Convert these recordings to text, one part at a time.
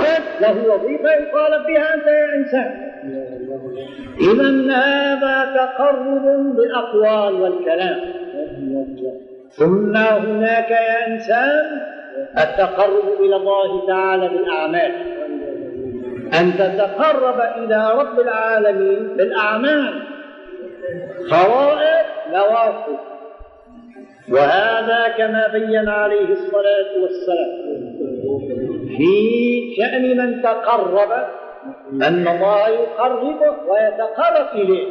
واحد له وظيفة يطالب بها أنت يا إنسان. إذا هذا تقرب بالأقوال والكلام؟ ثم هناك يا إنسان التقرب إلى الله تعالى بالأعمال. أن تتقرب إلى رب العالمين بالأعمال. فرائض نوافل وهذا كما بين عليه الصلاة والسلام. في شأن من تقرب أن الله يقربه ويتقرب إليه.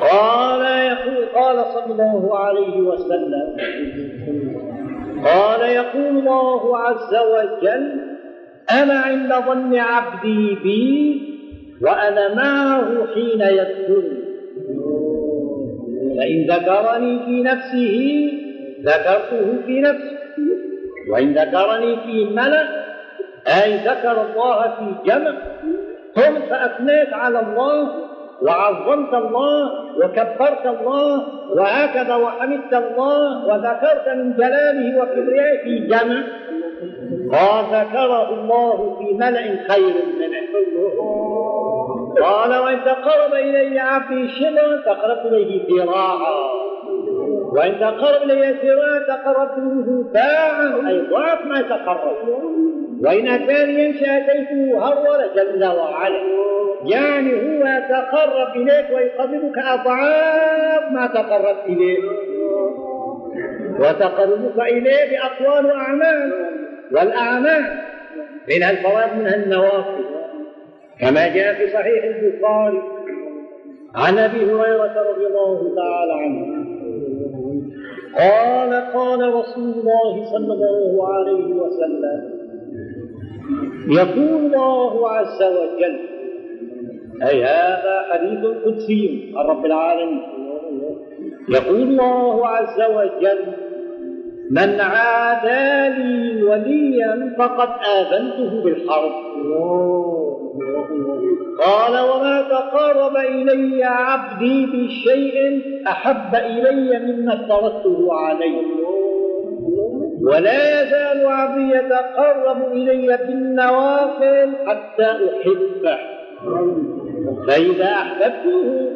قال يقول قال صلى الله عليه وسلم قال يقول الله عز وجل أنا عند ظن عبدي بي وأنا معه حين يذكرني فإن ذكرني في نفسه ذكرته في نفسه. وإن ذكرني في ملأ أي ذكر الله في جمع قم فأثنيت على الله وعظمت الله وكبرت الله وهكذا وحمدت الله وذكرت من جلاله وكبريائه في جمع. قال ذكره الله في ملأ خير منه قال وإن تقرب إلي عبدي شبرا تقربت إليه ذراعا. وإن تقرب إلي ذراعا تقربت منه باعا أي ضعف ما تقرب وإن أتاني يمشي أتيته هرول جل وعلا. يعني هو يتقرب إليك ويقربك أضعاف ما تقرب إليه وتقربك إليه بأقوال وأعمال. والأعمال منها الفوائد منها النوافل كما جاء في صحيح البخاري. عن أبي هريرة رضي الله تعالى عنه. قال قال رسول الله صلى الله عليه وسلم يقول الله عز وجل أي هذا حديث قدسي عن رب العالمين. يقول الله عز وجل من عادى لي وليا فقد آذنته بالحرب. قال وما تقرب إلي عبدي بشيء أحب إلي مما افترضته عليه. ولا يزال عبدي يتقرب إلي بالنوافل حتى أحبه. فإذا أحببته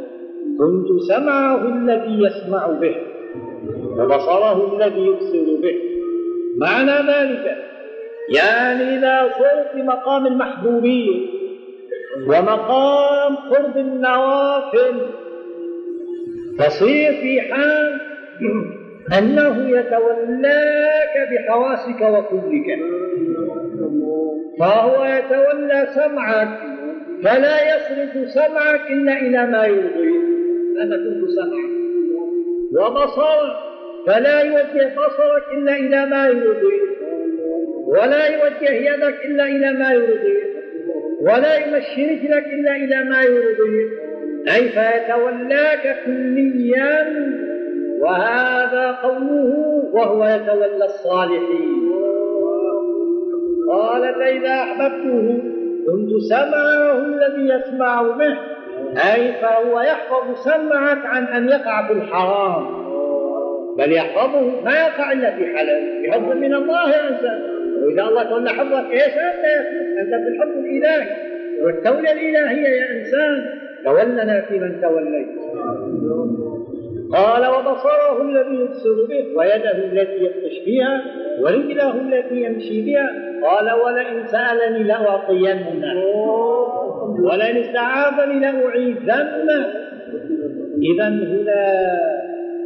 كنت سمعه الذي يسمع به وبصره الذي يبصر به. معنى ذلك يعني إذا صرت مقام المحبوبين ومقام قرب النوافل. تصير في حال أنه يتولاك بحواسك وكلك فهو يتولى سمعك فلا يصرف سمعك إلا إلى ما يرضيه أنا كنت سمعك. وبصرك فلا يوجه بصرك إلا إلى ما يرضيه ولا يوجه يدك إلا إلى ما يرضيه ولا يمشي رجلك إلا إلى ما يرضيه أي فيتولاك كليا؟ وهذا قوله وهو يتولى الصالحين. قال فإذا أحببته كنت سمعه الذي يسمع به. أي فهو يحفظ سمعك عن أن يقع في الحرام؟ بل يحفظه ما يقع إلا في حلال بحفظ من الله يا إنسان وإذا الله تولى حفظك إيش أنت أنت في الحفظ الإلهي. والتولية الإلهية يا إنسان تولنا في من توليت. قال وبصره الذي يبصر به ويده التي يبطش بها ورجله التي يمشي بها. قال ولئن سألني لأعطينه ولئن استعاذني لأعيذنه. إذا هنا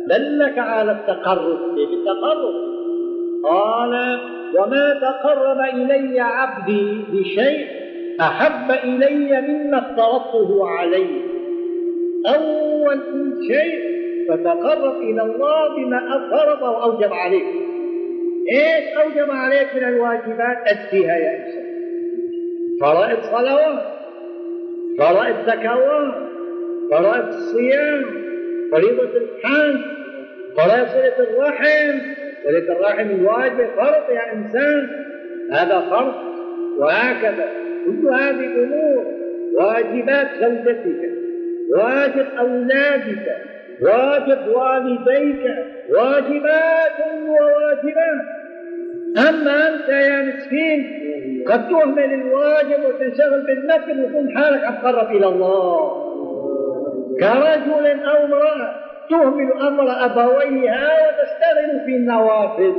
دلك على التقرب بالتقرب؟ قال وما تقرب إلي عبدي بشيء أحب إلي مما افترضته عليه. أول شيء فتقرب إلى الله بما أفرض وأوجب عليك إيش أوجب عليك من الواجبات؟ أديها يا إنسان. فرائض صلوات فرائض زكوات فرائض الصيام فريضة الحج فرائض صلة الرحم صلة الرحم الواجب فرض يا إنسان هذا فرض وهكذا. كل هذه أمور واجبات زوجتك واجب أولادك واجب والديك واجبات وواجبات. أما أنت يا مسكين قد تهمل الواجب وتنشغل بالنفل وتكون حالك عم تقرب إلى الله. كرجل أو امرأة تهمل أمر أبويها وتشتغل في النوافل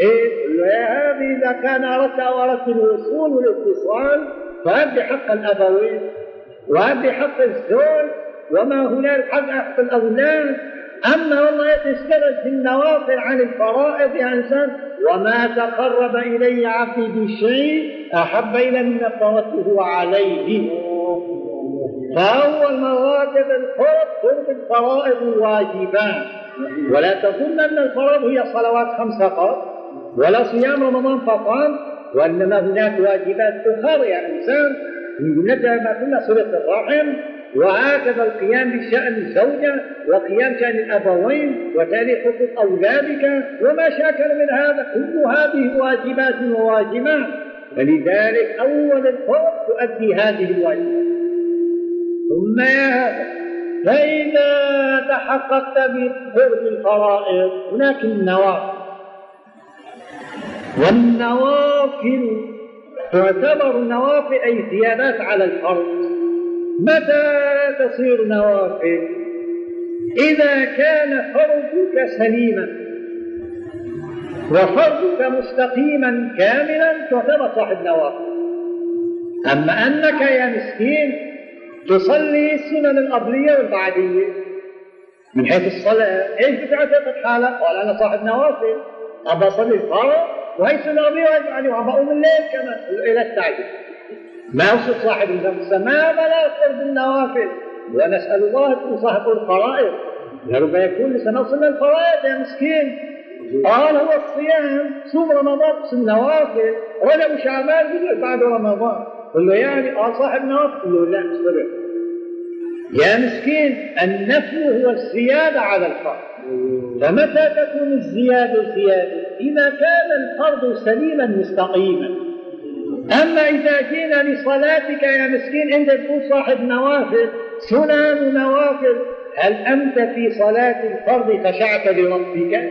إيه هذه إذا كان أردت أو أردت الوصول والاتصال فأدي حق الأبوين وأدي حق الزوج وما هنالك حق حق الأولاد. أما والله تشتغل في النوافل عن الفرائض يا إنسان وما تقرب إلي عبدي بشيء أحب إلى من افترضته عليه. فأول مراتب القرب قرب الفرائض الواجبات ولا تظن أن الفرائض هي صلوات خمس فقط ولا صيام رمضان فقط وإنما هناك واجبات أخرى يا إنسان. من ما قلنا صلة الرحم وهكذا القيام بشأن الزوجة وقيام شأن الأبوين وتالي حقوق أولادك وما شاكل من هذا. كل هذه واجبات وواجبات. فلذلك أول الفرق تؤدي هذه الواجبات. ثم فإذا تحققت بقرب الفرائض هناك النوافل والنوافل تعتبر النوافل أي زيادات على الفرض متى تصير نوافل؟ إذا كان فرضك سليما. وفرضك مستقيما كاملا تعتبر صاحب نوافل. أما أنك يا مسكين تصلي السنن القبلية والبعدية من حيث الصلاة إيش بتعتقد حالك؟ قال أنا صاحب نوافل أبى أصلي الفرض وهي سنة قبلية وهي وعم بقوم الليل كمان. إلى التعجب. ما وصف صاحب الخمسة ما بلا فرض النوافل ونسأل الله يكون صاحب الفرائض. ربما يكون لسنصل الفرائض يا مسكين. قال هو الصيام صوم رمضان صوم نوافل رجب شعبان بعد رمضان. قل له يعني قال صاحب نوافل قل له لا اصبر يا مسكين النفل هو الزيادة على الفرض فمتى تكون الزيادة زيادة؟ إذا كان الفرض سليما مستقيما. أما إذا جينا لصلاتك يا مسكين أنت تكون صاحب نوافل. سنن نوافل. هل أنت في صلاة الفرض خشعت لربك؟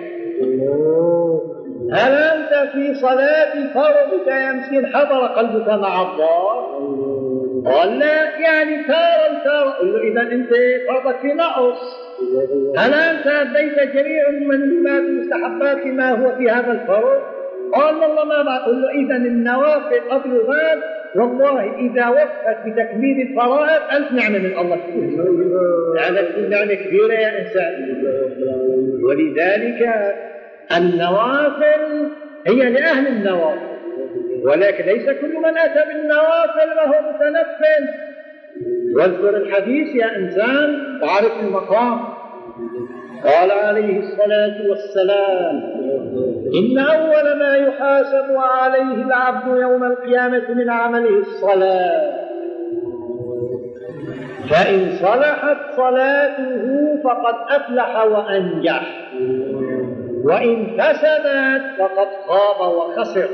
هل أنت في صلاة فرضك مسكين حضر قلبك مع الله؟ قال لا يعني تارا تارا له إذا أنت فرضك في نقص. هل أنت أديت جميع المندوبات المستحبات ما هو في هذا الفرض؟ قال والله ما بعد. قل له إذا النوافل قبل غاد والله إذا وفت بتكميل الفرائض ألف نعمة من الله هذا تكون نعمة كبيرة يا إنسان. ولذلك النوافل هي لأهل النوافل ولكن ليس كل من أتى بالنوافل وهو متنفل. واذكر الحديث يا إنسان تعرف المقام؟ قال عليه الصلاة والسلام إن أول ما يحاسب عليه العبد يوم القيامة من عمله الصلاة. فإن صلحت صلاته فقد أفلح وأنجح. وإن فسدت فقد خاب وخسر.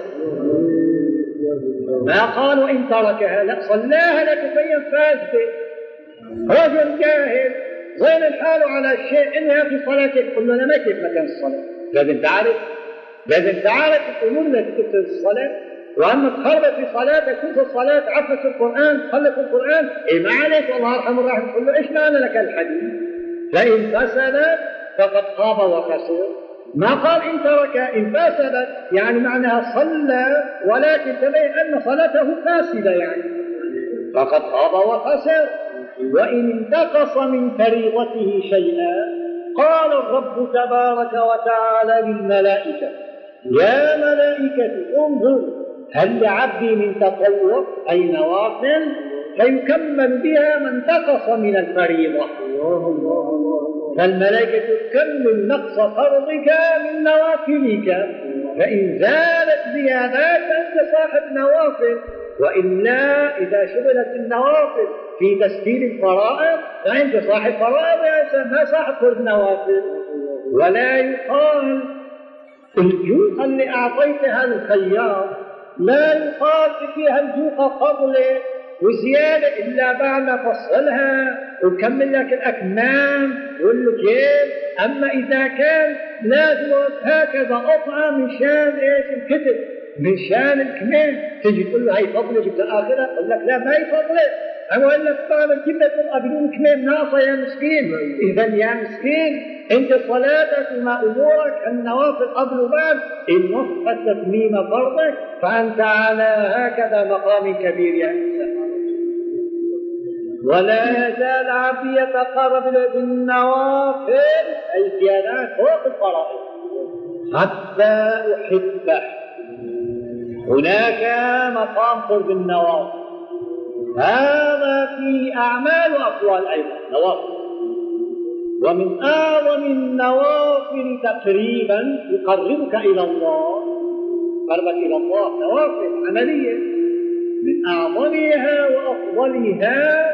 ما قالوا إن تركها لا صلاها لتبين فاسدة رجل جاهل زين الحال على الشيء؟ إنها في صلاته. قل له ما كيف مكان الصلاة؟ لازم تعرف لازم تعرف الأمور التي تفسد الصلاة. وأما تخربط في صلاتك كنت الصلاة عفت القرآن خلف القرآن. إيه ما عليك؟ والله أرحم الراحمين. قل له إيش معنى لك الحديث؟ فإن فسدت فقد خاب وخسر. ما قال إن ترك إن فسدت يعني معناها صلى ولكن تبين أن صلاته فاسدة يعني. فقد خاب وخسر. وإن انتقص من فريضته شيئا قال الرب تبارك وتعالى للملائكة يا ملائكة انظر هل لعبدي من تطوع؟ أي نوافل فيكمل بها ما انتقص من الفريضة. فالملائكة تكمل نقص فرضك من نوافلك. فإن زالت زيادات أنت صاحب نوافل. وإلا إذا شغلت النوافل في تسجيل الفرائض فأنت صاحب فرائض يا ما صاحب فرض نوافل. ولا يقال الجوق اللي أعطيتها الخيار لا يقال فيها الجوق فضلك وزيادة إلا بعد ما فصلها. وكمل لك الأكمام. ويقول له كيف؟ أما إذا كان لازم هكذا قطعة مشان إيش؟ الكتب من شان الكمال تجي تقول له هي فضلة جبت اخره يقول لك لا ما هي فضلة. أو أن بعض الجبنة تبقى بدون كمال ناقصة يا مسكين. إذا يا مسكين أنت صلاتك وما أمورك النوافل قبل وبعد. إن وفقت تتميم فرضك فأنت على هكذا مقام كبير يا إنسان. ولا يزال عبدي يتقرب بالنوافل أي زيادات فوق الفرائض. حتى أحبه هناك مقام قرب النوافل هذا في أعمال وأقوال أيضا. نوافل ومن أعظم النوافل تقريبا يقربك إلى الله. قربك إلى الله. نوافل عملية. من أعظمها وأفضلها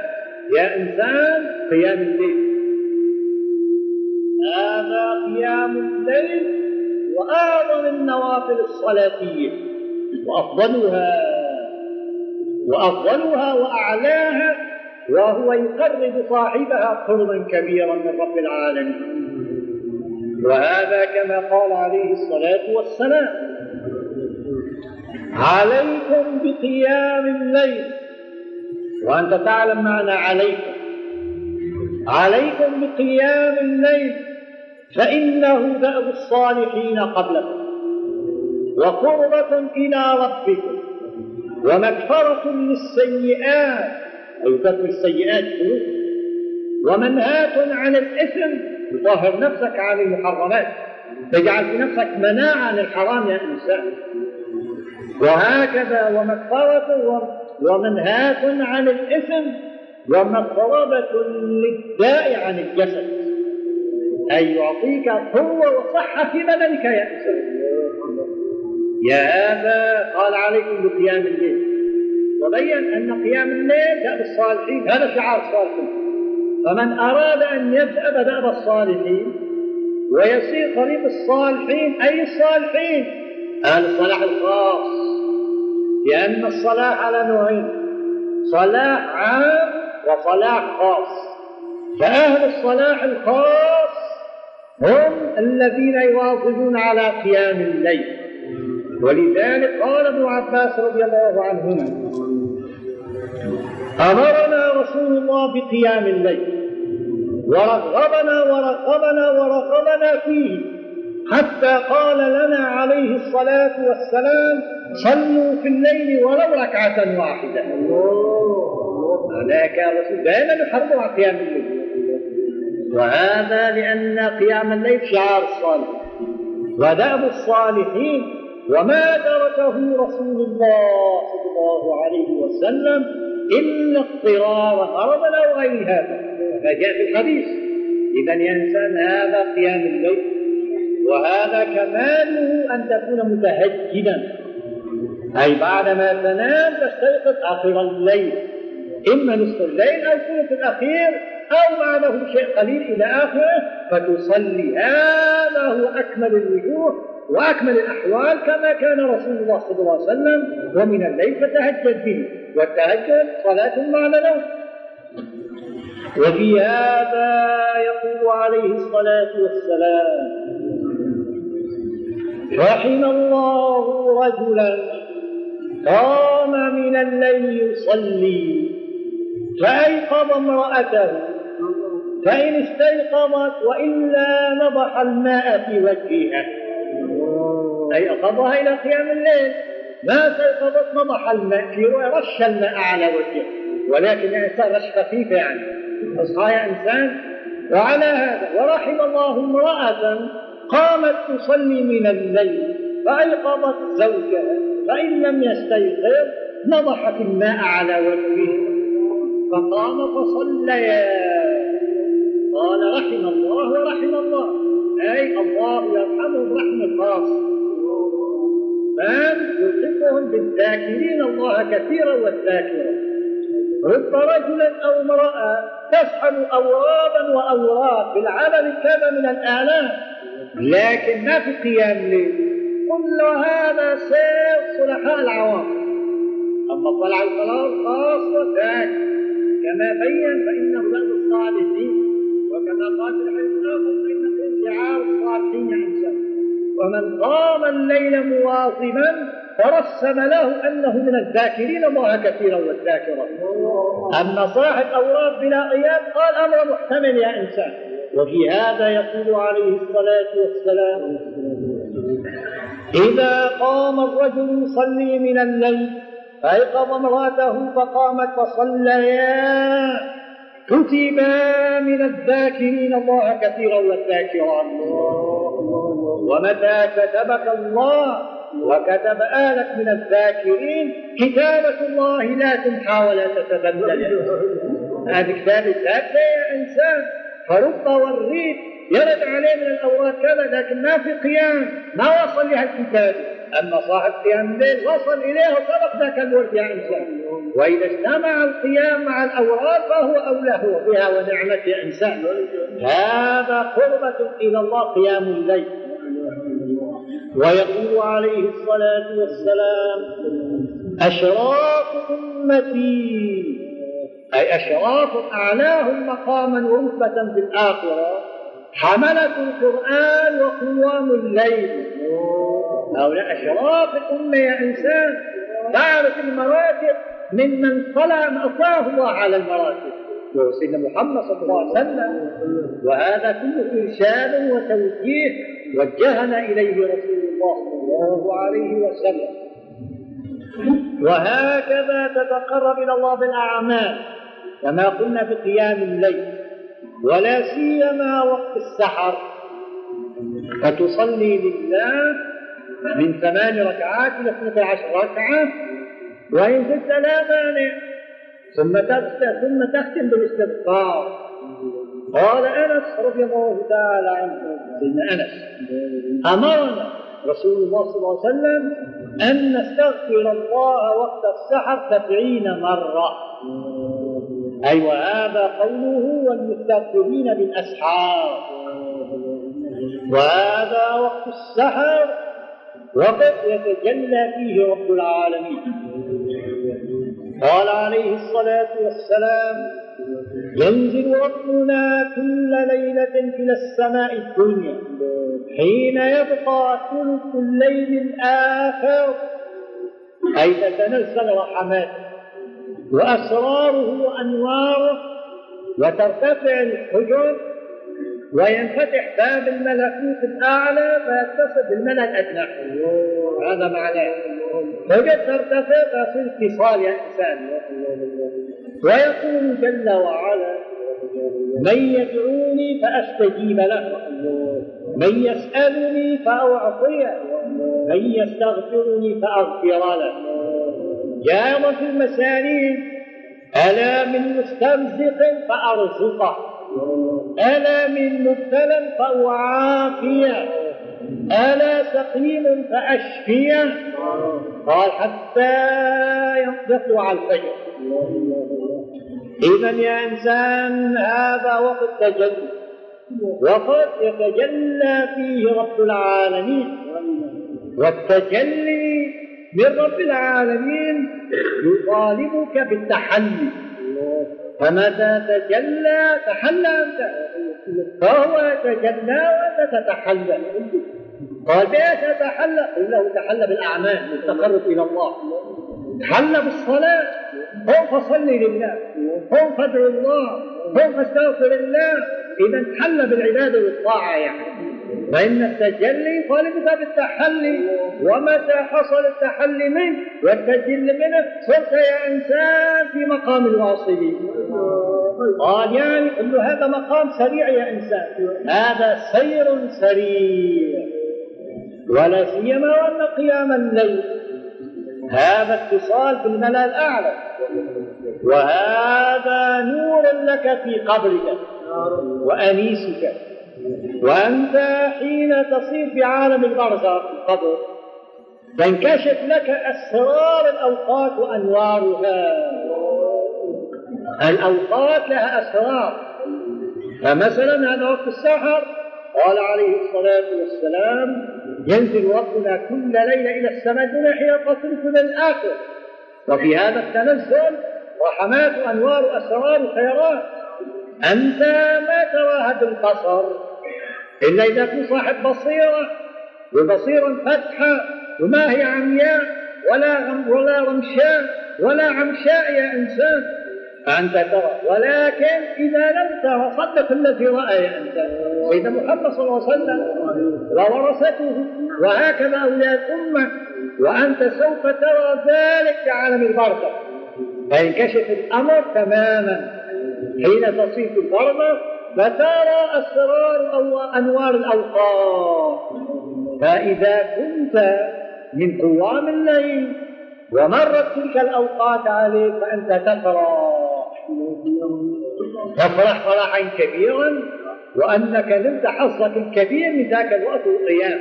يا إنسان قيام الليل. هذا قيام الليل وأعظم النوافل الصلاتية. وأفضلها وأفضلها وأعلاها وهو يقرب صاحبها قربا كبيرا من رب العالمين. وهذا كما قال عليه الصلاة والسلام عليكم بقيام الليل وأنت تعلم معنى عليكم. عليكم بقيام الليل فإنه دأب الصالحين قبلكم وقربة إلى ربكم ومكفرة للسيئات أي ترك السيئات ومنهاة عن الإثم تطهر نفسك عن المحرمات تجعل في نفسك مناعة عن الحرام يا إنسان. وهكذا ومكفرة ومنهاة عن الإثم ومقربة للداء عن الجسد. أي يعطيك قوة وصحة في بدنك يا إنسان يا هذا قال عليكم بقيام الليل. وبين أن قيام الليل دأب الصالحين هذا شعار الصالحين فمن أراد أن يذهب دأب الصالحين ويسير طريق الصالحين أي الصالحين؟ أهل الصلاح الخاص. لأن الصلاح على نوعين صلاح عام وصلاح خاص. فأهل الصلاح الخاص هم الذين يواظبون على قيام الليل. ولذلك قال ابن عباس رضي الله عنهما أمرنا رسول الله بقيام الليل ورغبنا ورغبنا ورغبنا فيه حتى قال لنا عليه الصلاة والسلام صلوا في الليل ولو ركعة واحدة. هناك رسول دائما يحرم على قيام الليل. وهذا لأن قيام الليل شعار الصالح ودأب الصالحين. وما تركه رسول الله صلى الله عليه وسلم إلا اضطرار مرضا أو غير هذا. ما جاء في الحديث. إذا يا إنسان هذا قيام الليل. وهذا كماله أن تكون متهجدا. أي بعدما تنام تستيقظ آخر الليل. إما نصف الليل أو ثلث الأخير أو بعده شيء قليل إلى آخره فتصلي. هذا هو أكمل الوجوه وأكمل الأحوال كما كان رسول الله صلى الله عليه وسلم ومن الليل فتهجد به. والتهجد صلاة معنى نوم وفي هذا يقول عليه الصلاة والسلام رحم الله رجلا قام من الليل يصلي فأيقظ امرأته فإن استيقظت وإلا نضح الماء في وجهها. أي أقضها إلى قيام الليل. ما استيقظت نضح الماء في رش الماء على وجهه ولكن الإنسان رش خفيفة يعني. اصحى يا إنسان. وعلى هذا ورحم الله امرأة قامت تصلي من الليل فأيقظت زوجها. فإن لم يستيقظ نضحت الماء على وجهه. فقام فصليا قال رحم الله ورحم الله. أي الله يرحمهم رحمة خاصة بل يلحقهم بالذاكرين الله كثيرا والذاكرة. رب رجلا أو امرأة تسحب أورادا وأوراد في العمل كذا من الآلام. لكن ما في قيام ليل كل هذا سير صلحاء العوام. أما طلع القرار خاصة كما بين فإنه بعض الصالحين وكما قال في الحديث الآخر فإن شعار الصالحين إنسان ومن قام الليل مواظبا فرسم له أنه من الذاكرين الله كثيرا والذاكرات أما صاحب أوراد بلا قيام قال أمر محتمل يا إنسان. وفي هذا يقول عليه الصلاة والسلام إذا قام الرجل يصلي من الليل فأيقظ امرأته فقامت فصليا كتبا من الذاكرين الله كثيرا والذاكرات. ومتى كتبك الله؟ وكتب آلك من الذاكرين كتابة الله لا تمحى ولا تتبدل. هذه كتاب الذات يا إنسان. فرب وريد يرد عليه من الأوراق كذا لكن ما في قيام ما وصل لها الكتاب. أما صاحب قيام الليل وصل إليه وطبق ذاك الورد يا إنسان وإذا اجتمع القيام مع الأوراد فهو أولى هو بها ونعمة يا إنسان هذا قربة إلى الله قيام الليل. ويقول عليه الصلاة والسلام أشراف أمتي أي أشراف أعلاهم مقاما ورتبة في الآخرة. حملة القرآن وقوام الليل. هؤلاء أشراف الأمة يا إنسان. تعرف المراتب ممن طلع أطاه الله على المراتب. وهو سيدنا محمد صلى الله عليه وسلم. وهذا كله إرشاد وتوجيه وجهنا إليه رسول الله صلى الله عليه وسلم. وهكذا تتقرب إلى الله بالأعمال. كما قلنا في قيام الليل. ولا سيما وقت السحر. فتصلي لله من ثمان ركعات إلى اثنتي عشر ركعة وإن زدت لا مانع. ثم ثم تختم بالاستغفار. قال أنس رضي الله تعالى عنه سيدنا أنس أمرنا رسول الله صلى الله عليه وسلم أن نستغفر الله وقت السحر سبعين مرة. أيوة وهذا قوله والمستغفرين بالاسحار وهذا وقت السحر. وقت يتجلى فيه رب العالمين. قال عليه الصلاة والسلام ينزل ربنا كل ليلة إلى السماء الدنيا حين يبقى ثلث الليل الآخر. أي تتنزل رحماته وأسراره وأنواره وترتفع الحجر وينفتح باب الملكوت الأعلى فيتصل بالملأ الأدنى هذا معناه فقد ترتفع تصير اتصال يا إنسان. ويقول جل وعلا من يدعوني فأستجيب له من يسألني فأعطيه من يستغفرني فأغفر له. جاء في المسانين ألا من مستمزق فأرزقه ألا من مبتلى فأعافيه ألا سقيم فأشفية. قال حتى يطلع الفجر. إذا يا إنسان هذا وقت تجلي. وقد يتجلى فيه رب العالمين. والتجلي من رب العالمين يطالبك بالتحلي. فمتى تجلى؟ تحلى أنت. فهو يتجلى وأنت تتحلى. قال بيت تتحلى؟ قل له تحلى بالأعمال بالتقرب إلى الله. تحلى بالصلاة. قم فصلي لله. قم فادعو الله. قم فاستغفر الله. إذا تحلى بالعبادة والطاعة يعني. فإن التجلي طالبك بالتحلي ومتى حصل التحلي منه والتجل منه صرت يا إنسان في مقام الواصلين قال يعني كل هذا مقام سريع يا إنسان. هذا سير سريع. ولا سيما وأن قيام الليل. هذا اتصال بالملأ الأعلى. وهذا نور لك في قبرك. وأنيسك. وأنت حين تصير في عالم البرزخ القبر تنكشف لك أسرار الأوقات وأنوارها. الأوقات لها أسرار. فمثلا هذا وقت السحر قال عليه الصلاة والسلام ينزل ربنا كل ليلة إلى السماء دون حين تصرف الآخر. وفي هذا التنزل رحمات وأنوار وأسرار وخيرات. أنت ما تراها بالبصر إلا إذا كنت صاحب بصيرة وبصيرة فتحة وما هي عمياء ولا ولا رمشاء ولا عمشاء يا إنسان. أنت ترى. ولكن إذا لم ترى صدق الذي رأى إنسان. سيدنا محمد صلى الله عليه وسلم وورثته وهكذا أولياء الأمة وأنت سوف ترى ذلك في عالم البرزخ فينكشف الأمر تماما. حين تصيب البرزخ فترى أسرار أو أنوار الأوقات فإذا كنت من قوام الليل ومرت تلك الأوقات عليك فأنت تفرح. تفرح فرحا كبيرا وأنك نلت حظك الكبير من ذاك الوقت القيام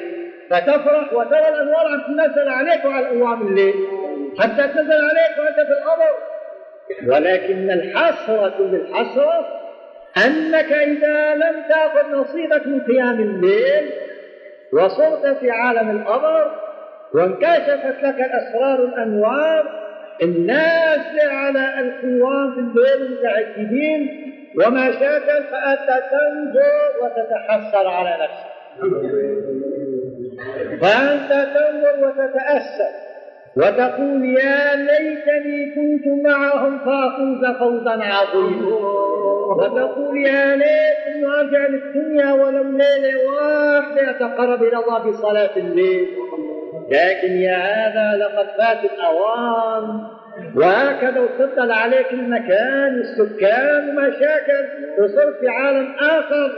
فتفرح وترى الأنوار عم تنزل عليك وعلى قوام الليل. حتى تنزل عليك وأنت في القبر. ولكن الحسرة كل الحسرة أنك إذا لم تأخذ نصيبك من قيام الليل وصرت في عالم القبر وانكشفت لك الأسرار الأنوار النازلة على القوام في الليل المتعجبين وما شاكل فأنت تنظر وتتحسر على نفسك. فأنت تنظر وتتأسف وتقول يا ليتني كنت معهم فأفوز فوزا عظيما. وتقول يا ليت ارجع للدنيا ولو ليلة واحدة أتقرب إلى الله بصلاة الليل. لكن يا هذا لقد فات الأوان. وهكذا وصلت عليك المكان والسكان ومشاكل وصرت في عالم آخر.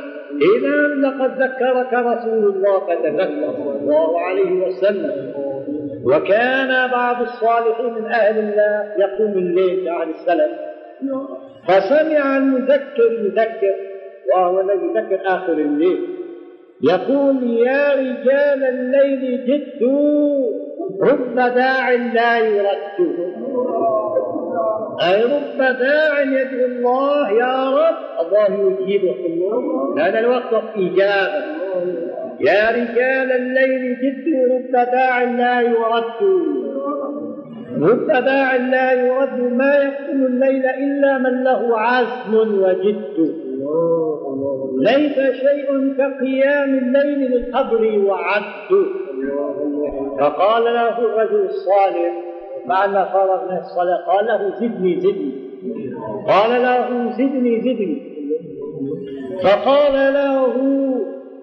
اذا لقد ذكرك رسول الله فتذكر. صلى الله عليه وسلم. وكان بعض الصالحين من أهل الله يقوم الليل على السلف. فسمع المذكر يذكر وهو الذي يذكر آخر الليل. يقول يا رجال الليل جدوا رب داع لا يرد. أي رب داع يدعو الله يا رب. الله يجيبه هذا الوقت وقت إجابة. يا رجال الليل جدوا رب داع لا يرد. متباع لا يرد ما يقتل الليل إلا من له عزم وجد. ليس شيء كقيام الليل للقبر وعد. فقال له الرجل الصالح بعد فرغ من الصلاة قال له زدني زدني. قال له زدني زدني. فقال له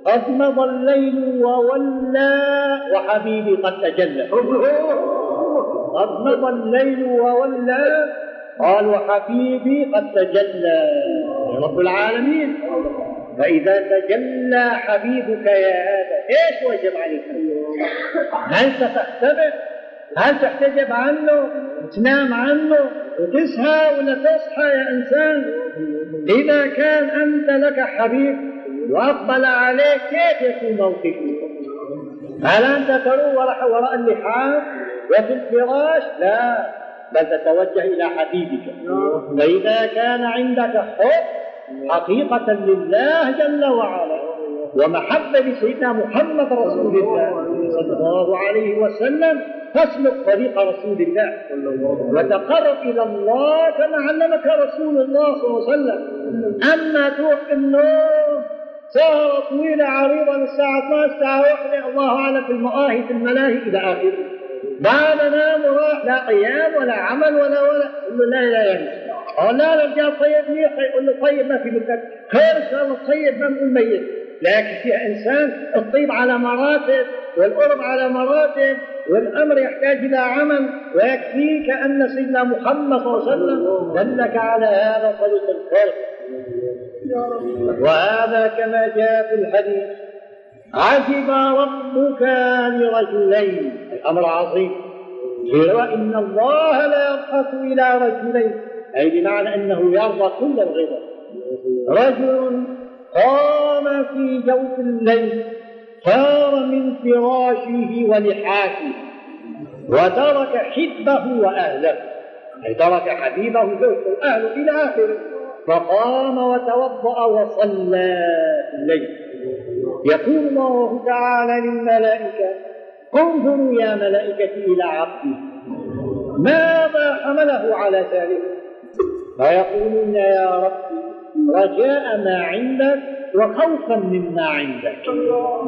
قد مضى الليل وولى وحبيبي قد تجلى قد مضى الليل وولى قال وحبيبي قد تجلى رب العالمين. فإذا تجلى حبيبك يا هذا إيش وجب عليك؟ هل ستختبر هل تحتجب عنه؟ تنام عنه؟ وتسهى ولا تصحى يا إنسان؟ إذا كان أنت لك حبيب وأقبل عليك كيف يكون موقفك؟ هل أنت تروح وراء اللحاف وفي الفراش؟ لا بل تتوجه إلى حبيبك. فإذا كان عندك حب حقيقة لله جل وعلا ومحبة لسيدنا محمد رسول الله صلى الله عليه وسلم فاسلك طريق رسول الله وتقرب إلى الله كما علمك رسول الله صلى الله عليه وسلم. أما تروح النوم سهرة طويلة عريضة للساعة 12 الساعة 1 الله أعلم في المآهي في الملاهي إلى آخره بعد نام وراح لا قيام ولا عمل ولا ولا. يقول لا لا يا قال لا الرجال طيب ميح يقول له طيب ما في مثلك خير إن شاء الله طيب ما نقول ميت. لكن فيها إنسان الطيب على مراتب والقرب على مراتب والأمر يحتاج إلى عمل. ويكفيك أن سيدنا محمد صلى الله عليه وسلم دلك على هذا طريق الخير وهذا كما جاء في الحديث. عجب ربك لرجلين. الأمر عظيم. قيل إن الله لا يضحك إلى رجلين. أي بمعنى أنه يرضى كل الرضا رجل قام في جوف الليل صار من فراشه ولحافه وترك حبه وأهله. أي ترك حبيبه زوجه وأهله إلى آخره. فقام وتوضأ وصلى الليل يقول الله تعالى للملائكة انظروا يا ملائكتي إلى عبدي ماذا حمله على ذلك؟ فيقولون يا ربي رجاء ما عندك وخوفا مما عندك.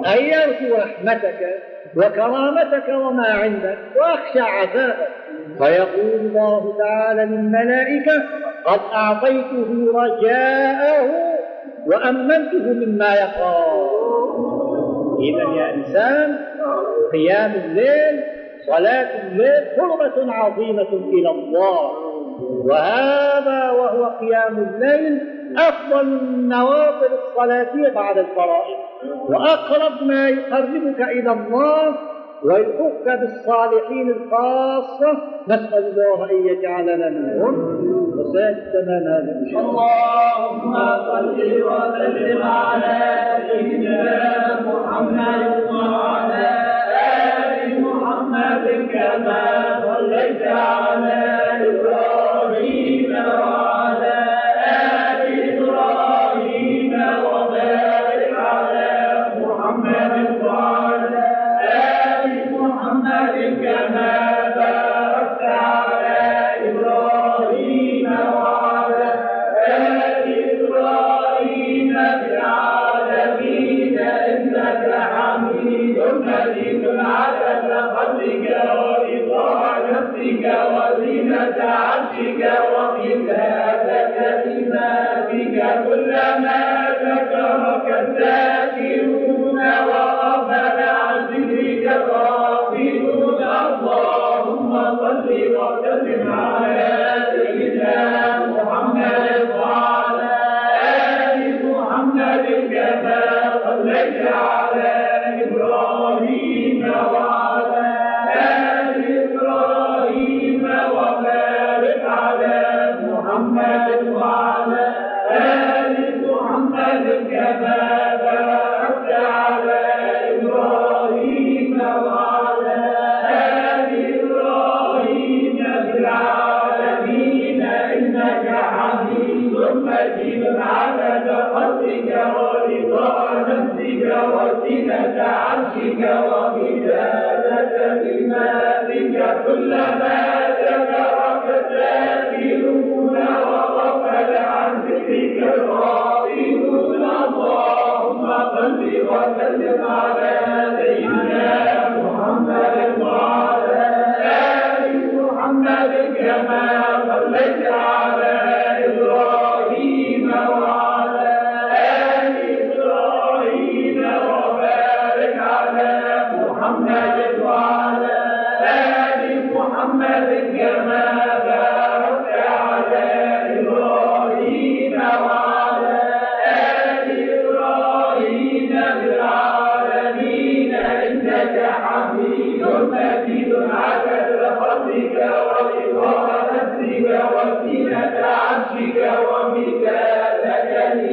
أي يرجو رحمتك؟ وكرامتك وما عندك وأخشى عذابك فيقول الله تعالى للملائكة قد أعطيته رجاءه وأمنته مما يخاف إذا يا إنسان قيام الليل صلاة الليل قربة عظيمة إلى الله. وهذا وهو قيام الليل أفضل النوافل الصلاتية بعد الفرائض. وأقرب ما يقربك إلى الله ويلحقك بالصالحين الخاصة. نسأل الله أن يجعلنا منهم. هذا إن شاء الله. اللهم صل وسلم على سيدنا محمد وعلى آل محمد كما صليت على ورضا خلقك ورضا نفسك وزنة عرشك ومداد كلماتك كلما ذكرك الذاكرون وغفل عن ذكرك الغافلون. اللهم صل وسلم على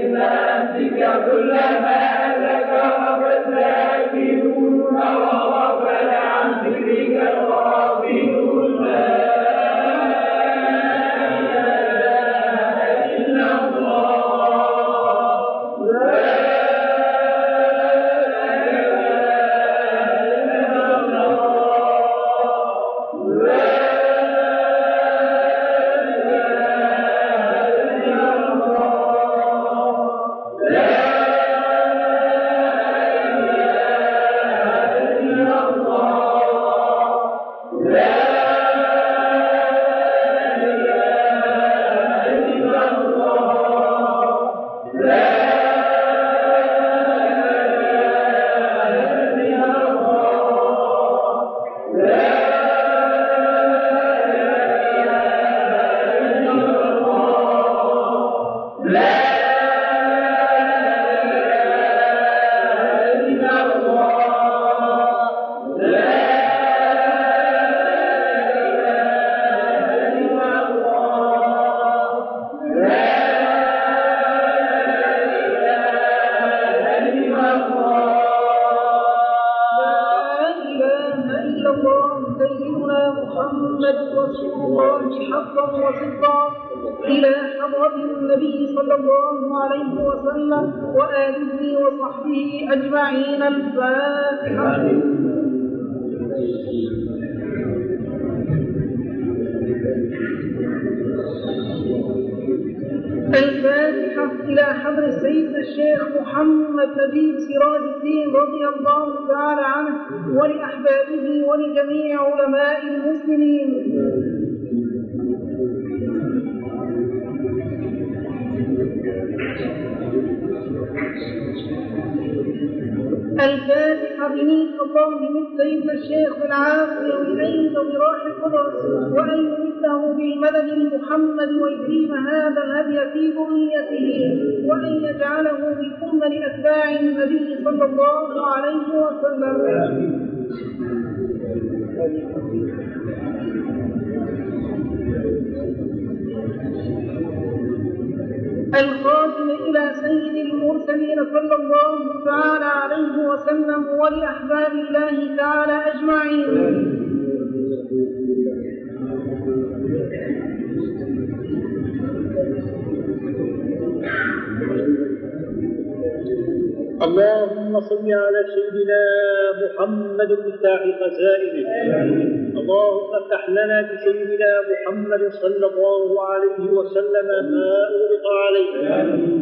كلماتك كلما ذكرك الذاكرون وغفل وصحبه أجمعين الفاتحة. الفاتحة إلى حضر سيدنا الشيخ محمد نجيب سراج الدين رضي الله تعالى عنه ولأحبابه ولجميع علماء المسلمين. الفاتحة بنية الله سيدنا الشيخ بالعافية ويعيد براح القدس وأن يمده بالمدد لمحمد ويكريم هذا الهدي في ذريته وأن يجعله بالأمة لأتباع النبي صلى الله عليه وسلم. الخاتم إلى سيد المرسلين صلى الله تعالى عليه وسلم ولأحباب الله تعالى أجمعين. اللهم صل على سيدنا محمد مفتاح خزائنه. اللهم افتح لنا بسيدنا محمد صلى الله عليه وسلم ما أغلق عليه.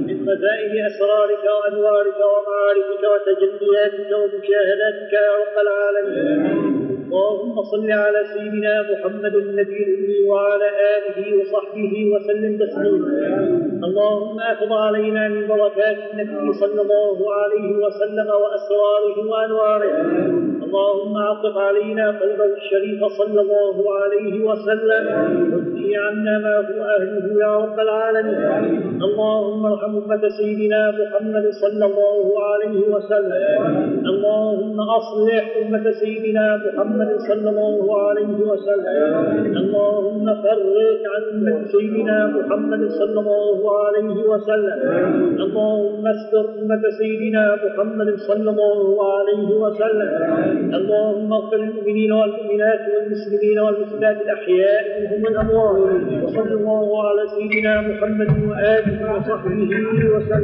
من خزائن أسرارك وأنوارك ومعارفك وتجلياتك ومشاهداتك يا رب العالمين. اللهم صل على سيدنا محمد النبي الأمي وعلى آله وصحبه وسلم تسليما. اللهم أفض علينا من بركات النبي صلى الله عليه وسلم وأسراره وأنواره. اللهم عطف علينا قلبه الشريف صلى الله عليه وسلم. واجزي عنا ما هو أهله يا رب العالمين. اللهم ارحم أمة سيدنا محمد صلى الله عليه وسلم. اللهم أصلح أمة سيدنا محمد صلى الله عليه وسلم. اللهم فرج عن أمة سيدنا محمد صلى الله عليه وسلم. اللهم استر أمة سيدنا محمد صلى الله عليه وسلم. اللهم اغفر للمؤمنين والمؤمنات والمسلمين والمسلمات الأحياء منهم والأموات. وصلى الله على سيدنا محمد وآله وصحبه وسلم.